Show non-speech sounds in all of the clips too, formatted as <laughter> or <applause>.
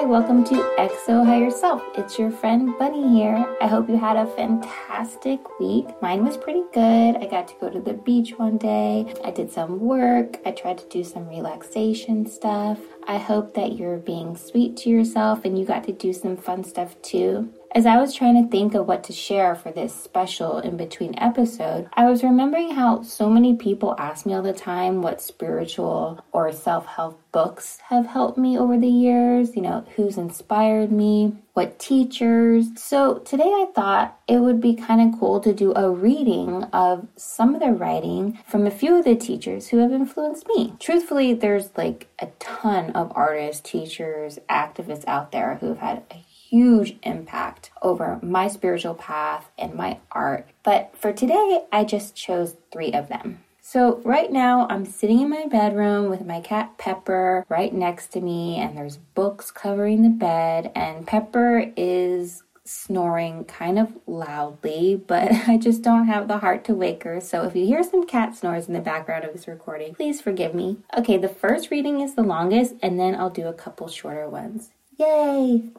Hi, welcome to Exo Higher Self. It's your friend Bunny here. I hope you had a fantastic week. Mine was pretty good. I got to go to the beach one day. I did some work. I tried to do some relaxation stuff. I hope that you're being sweet to yourself and you got to do some fun stuff too. As I was trying to think of what to share for this special in between episode, I was remembering how so many people ask me all the time what spiritual or self help books have helped me over the years, you know, who's inspired me, what teachers. So today I thought it would be kind of cool to do a reading of some of the writing from a few of the teachers who have influenced me. Truthfully, there's like a ton of artists, teachers, activists out there who've had a huge impact over my spiritual path and my art. But for today, I just chose three of them. So, right now, I'm sitting in my bedroom with my cat Pepper right next to me, and there's books covering the bed, and Pepper is snoring kind of loudly, but <laughs> I just don't have the heart to wake her. So if you hear some cat snores in the background of this recording, please forgive me. Okay, the first reading is the longest, and then I'll do a couple shorter ones. Yay!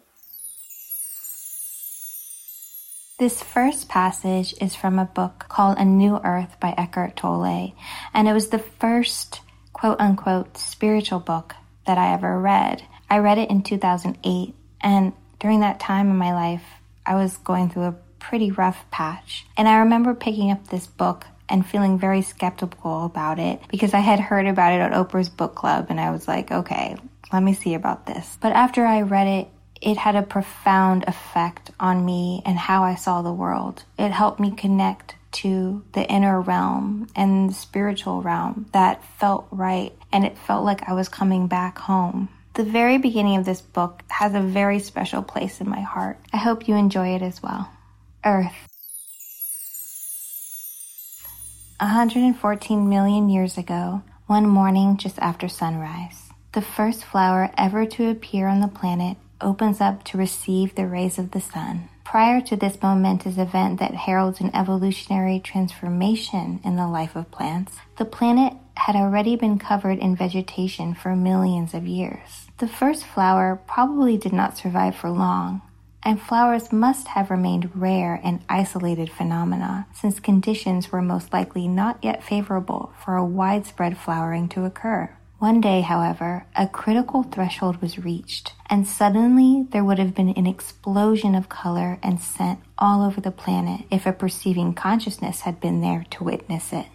This first passage is from a book called A New Earth by Eckhart Tolle, and it was the first quote unquote spiritual book that I ever read. I read it in 2008, and during that time in my life, I was going through a pretty rough patch. And I remember picking up this book and feeling very skeptical about it because I had heard about it at Oprah's book club, and I was like, okay, let me see about this. But after I read it, it had a profound effect on me and how I saw the world. It helped me connect to the inner realm and the spiritual realm that felt right and it felt like I was coming back home. The very beginning of this book has a very special place in my heart. I hope you enjoy it as well. Earth. 114 million years ago, one morning just after sunrise, the first flower ever to appear on the planet opens up to receive the rays of the sun. Prior to this momentous event that heralds an evolutionary transformation in the life of plants, the planet had already been covered in vegetation for millions of years. The first flower probably did not survive for long, and flowers must have remained rare and isolated phenomena since conditions were most likely not yet favorable for a widespread flowering to occur. One day, however, a critical threshold was reached, and suddenly there would have been an explosion of color and scent all over the planet if a perceiving consciousness had been there to witness it.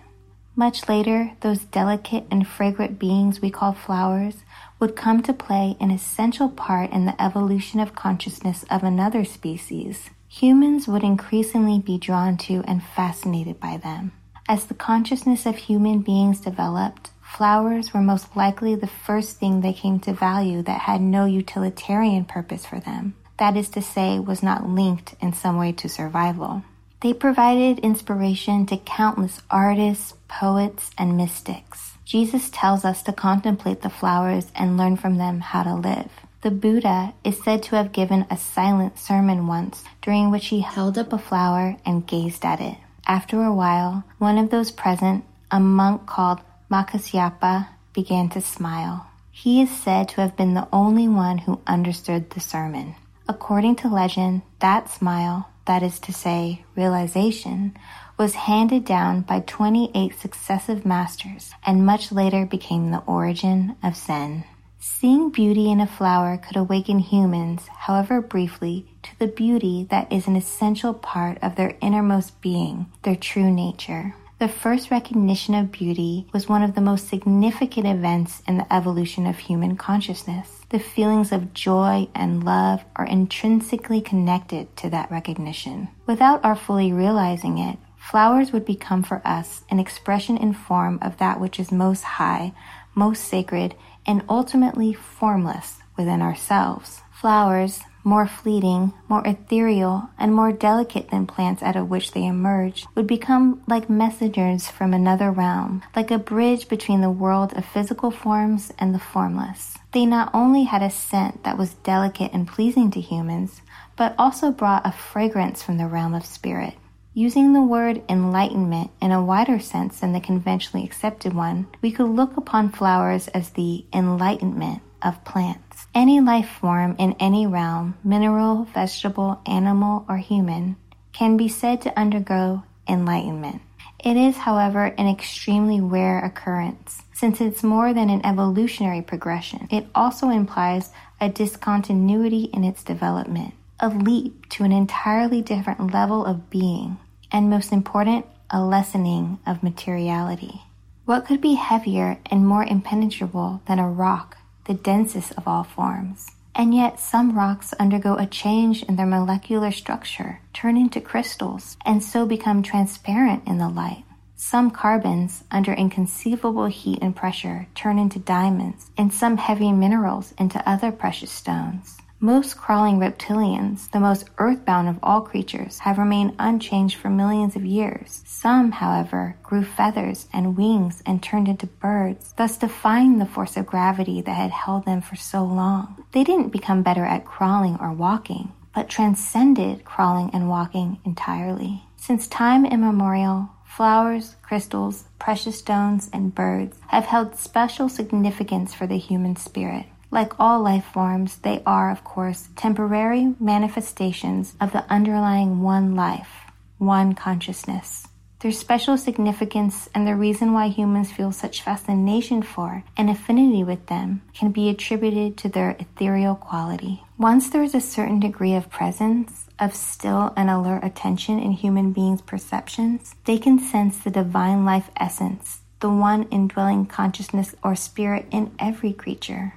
Much later, those delicate and fragrant beings we call flowers would come to play an essential part in the evolution of consciousness of another species. Humans would increasingly be drawn to and fascinated by them. As the consciousness of human beings developed, Flowers were most likely the first thing they came to value that had no utilitarian purpose for them, that is to say, was not linked in some way to survival. They provided inspiration to countless artists, poets, and mystics. Jesus tells us to contemplate the flowers and learn from them how to live. The Buddha is said to have given a silent sermon once during which he held up a flower and gazed at it. After a while, one of those present, a monk called Makasyapa began to smile. He is said to have been the only one who understood the sermon. According to legend, that smile, that is to say, realization, was handed down by 28 successive masters and much later became the origin of Zen. Seeing beauty in a flower could awaken humans, however briefly, to the beauty that is an essential part of their innermost being, their true nature. The first recognition of beauty was one of the most significant events in the evolution of human consciousness. The feelings of joy and love are intrinsically connected to that recognition. Without our fully realizing it, flowers would become for us an expression in form of that which is most high, most sacred, and ultimately formless within ourselves. Flowers, more fleeting, more ethereal, and more delicate than plants out of which they emerge, would become like messengers from another realm, like a bridge between the world of physical forms and the formless. They not only had a scent that was delicate and pleasing to humans, but also brought a fragrance from the realm of spirit. Using the word enlightenment in a wider sense than the conventionally accepted one, we could look upon flowers as the enlightenment of plants. Any life form in any realm, mineral, vegetable, animal, or human, can be said to undergo enlightenment. It is, however, an extremely rare occurrence. Since it's more than an evolutionary progression, it also implies a discontinuity in its development, a leap to an entirely different level of being, and most important, a lessening of materiality. What could be heavier and more impenetrable than a rock the densest of all forms. And yet, some rocks undergo a change in their molecular structure, turn into crystals, and so become transparent in the light. Some carbons, under inconceivable heat and pressure, turn into diamonds, and some heavy minerals into other precious stones. Most crawling reptilians, the most earthbound of all creatures, have remained unchanged for millions of years. Some, however, grew feathers and wings and turned into birds, thus defying the force of gravity that had held them for so long. They didn't become better at crawling or walking, but transcended crawling and walking entirely. Since time immemorial, flowers, crystals, precious stones, and birds have held special significance for the human spirit. Like all life forms, they are, of course, temporary manifestations of the underlying one life, one consciousness. Their special significance and the reason why humans feel such fascination for and affinity with them can be attributed to their ethereal quality. Once there is a certain degree of presence, of still and alert attention in human beings' perceptions, they can sense the divine life essence, the one indwelling consciousness or spirit in every creature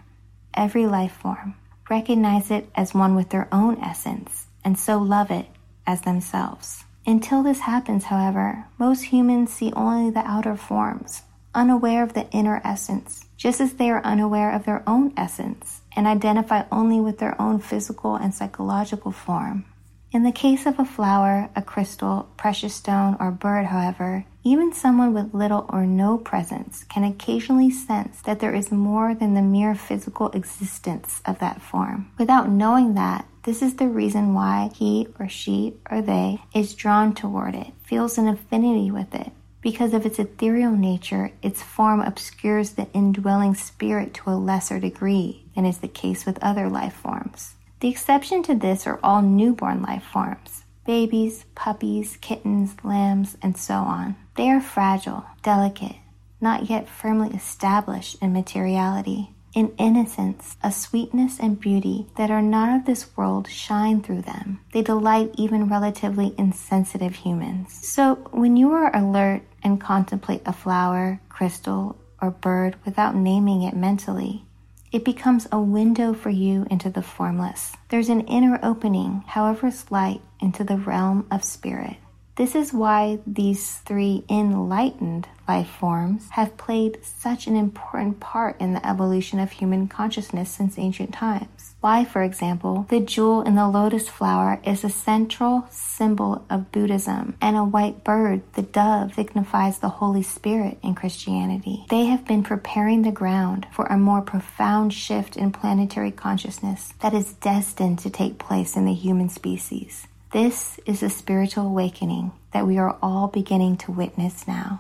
every life form, recognize it as one with their own essence, and so love it as themselves. Until this happens, however, most humans see only the outer forms, unaware of the inner essence, just as they are unaware of their own essence and identify only with their own physical and psychological form. In the case of a flower, a crystal, precious stone, or bird, however, even someone with little or no presence can occasionally sense that there is more than the mere physical existence of that form. Without knowing that, this is the reason why he or she or they is drawn toward it, feels an affinity with it. Because of its ethereal nature, its form obscures the indwelling spirit to a lesser degree than is the case with other life forms. The exception to this are all newborn life forms babies, puppies, kittens, lambs, and so on. They are fragile, delicate, not yet firmly established in materiality. In innocence, a sweetness and beauty that are not of this world shine through them. They delight even relatively insensitive humans. So, when you are alert and contemplate a flower, crystal, or bird without naming it mentally, it becomes a window for you into the formless. There's an inner opening, however slight, into the realm of spirit. This is why these three enlightened life forms have played such an important part in the evolution of human consciousness since ancient times. Why, for example, the jewel in the lotus flower is a central symbol of Buddhism, and a white bird, the dove, signifies the Holy Spirit in Christianity. They have been preparing the ground for a more profound shift in planetary consciousness that is destined to take place in the human species. This is a spiritual awakening that we are all beginning to witness now.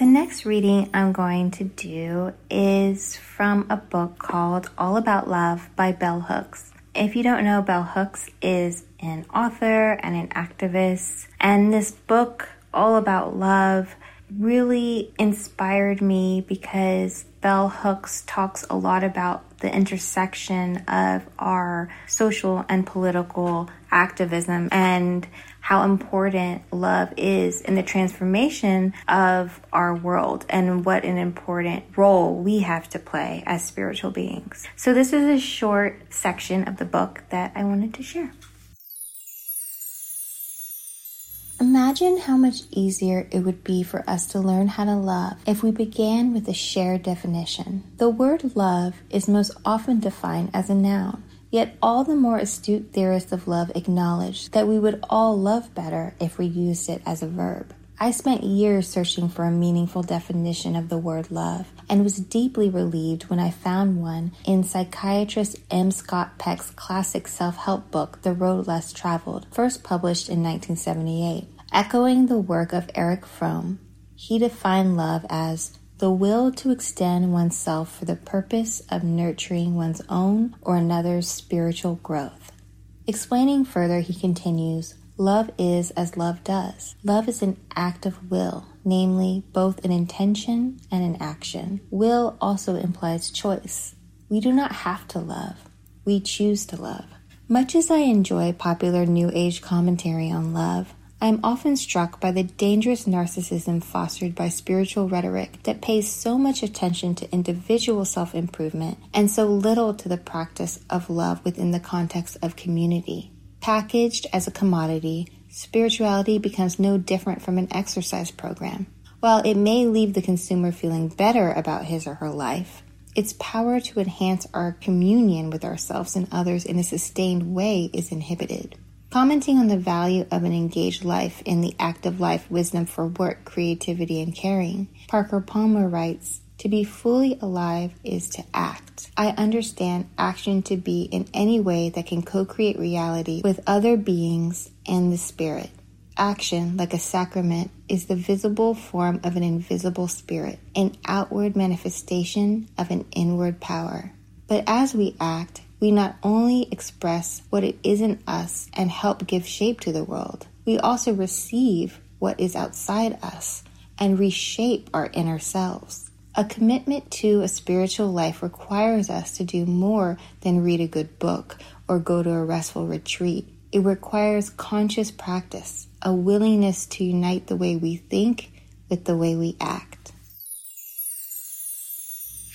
The next reading I'm going to do is from a book called All About Love by Bell Hooks. If you don't know, Bell Hooks is an author and an activist, and this book, All About Love, really inspired me because Bell Hooks talks a lot about the intersection of our social and political activism and how important love is in the transformation of our world and what an important role we have to play as spiritual beings. So, this is a short section of the book that I wanted to share. Imagine how much easier it would be for us to learn how to love if we began with a shared definition. The word love is most often defined as a noun, yet all the more astute theorists of love acknowledge that we would all love better if we used it as a verb. I spent years searching for a meaningful definition of the word love and was deeply relieved when I found one in psychiatrist M. Scott Peck's classic self help book, The Road Less Traveled, first published in 1978. Echoing the work of Erich Fromm, he defined love as the will to extend oneself for the purpose of nurturing one's own or another's spiritual growth. Explaining further, he continues Love is as love does. Love is an act of will, namely both an intention and an action. Will also implies choice. We do not have to love, we choose to love. Much as I enjoy popular New Age commentary on love, I am often struck by the dangerous narcissism fostered by spiritual rhetoric that pays so much attention to individual self improvement and so little to the practice of love within the context of community. Packaged as a commodity, spirituality becomes no different from an exercise program. While it may leave the consumer feeling better about his or her life, its power to enhance our communion with ourselves and others in a sustained way is inhibited. Commenting on the value of an engaged life in the active life wisdom for work, creativity, and caring, Parker Palmer writes, to be fully alive is to act. I understand action to be in any way that can co create reality with other beings and the spirit. Action, like a sacrament, is the visible form of an invisible spirit, an outward manifestation of an inward power. But as we act, we not only express what it is in us and help give shape to the world, we also receive what is outside us and reshape our inner selves. A commitment to a spiritual life requires us to do more than read a good book or go to a restful retreat. It requires conscious practice, a willingness to unite the way we think with the way we act.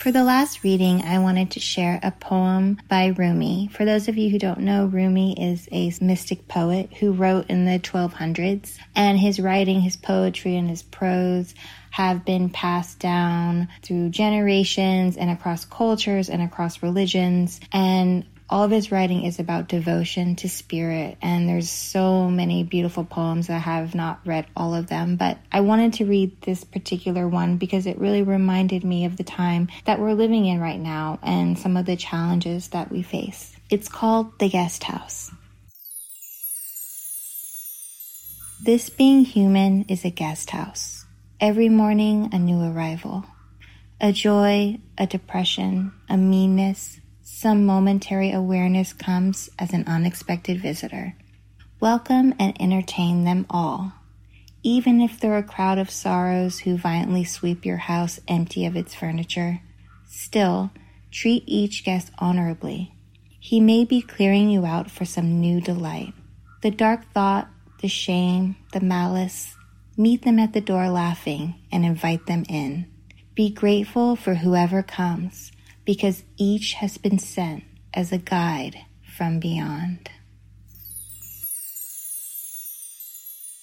For the last reading, I wanted to share a poem by Rumi. For those of you who don't know, Rumi is a mystic poet who wrote in the 1200s, and his writing, his poetry, and his prose have been passed down through generations and across cultures and across religions. And all of his writing is about devotion to spirit and there's so many beautiful poems i have not read all of them but i wanted to read this particular one because it really reminded me of the time that we're living in right now and some of the challenges that we face. It's called the guest house. This being human is a guest house. Every morning, a new arrival. A joy, a depression, a meanness, some momentary awareness comes as an unexpected visitor. Welcome and entertain them all. Even if they're a crowd of sorrows who violently sweep your house empty of its furniture, still treat each guest honorably. He may be clearing you out for some new delight. The dark thought, the shame, the malice, Meet them at the door laughing and invite them in. Be grateful for whoever comes because each has been sent as a guide from beyond.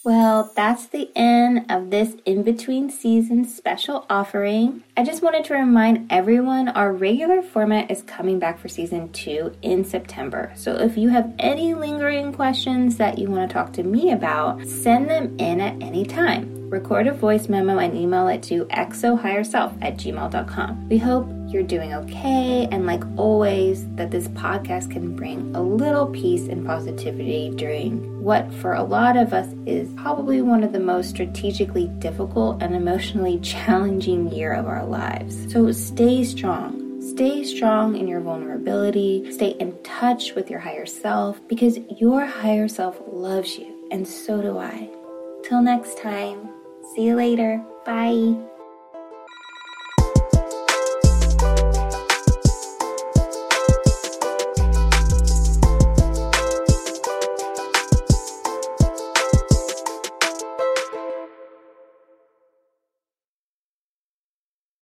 Well, that's the end of this in between season special offering. I just wanted to remind everyone our regular format is coming back for season two in September. So if you have any lingering questions that you want to talk to me about, send them in at any time record a voice memo and email it to exohigherself at gmail.com. We hope you're doing okay, and like always, that this podcast can bring a little peace and positivity during what, for a lot of us, is probably one of the most strategically difficult and emotionally <laughs> challenging year of our lives. So stay strong. Stay strong in your vulnerability. Stay in touch with your higher self because your higher self loves you, and so do I. Till next time. See you later. Bye.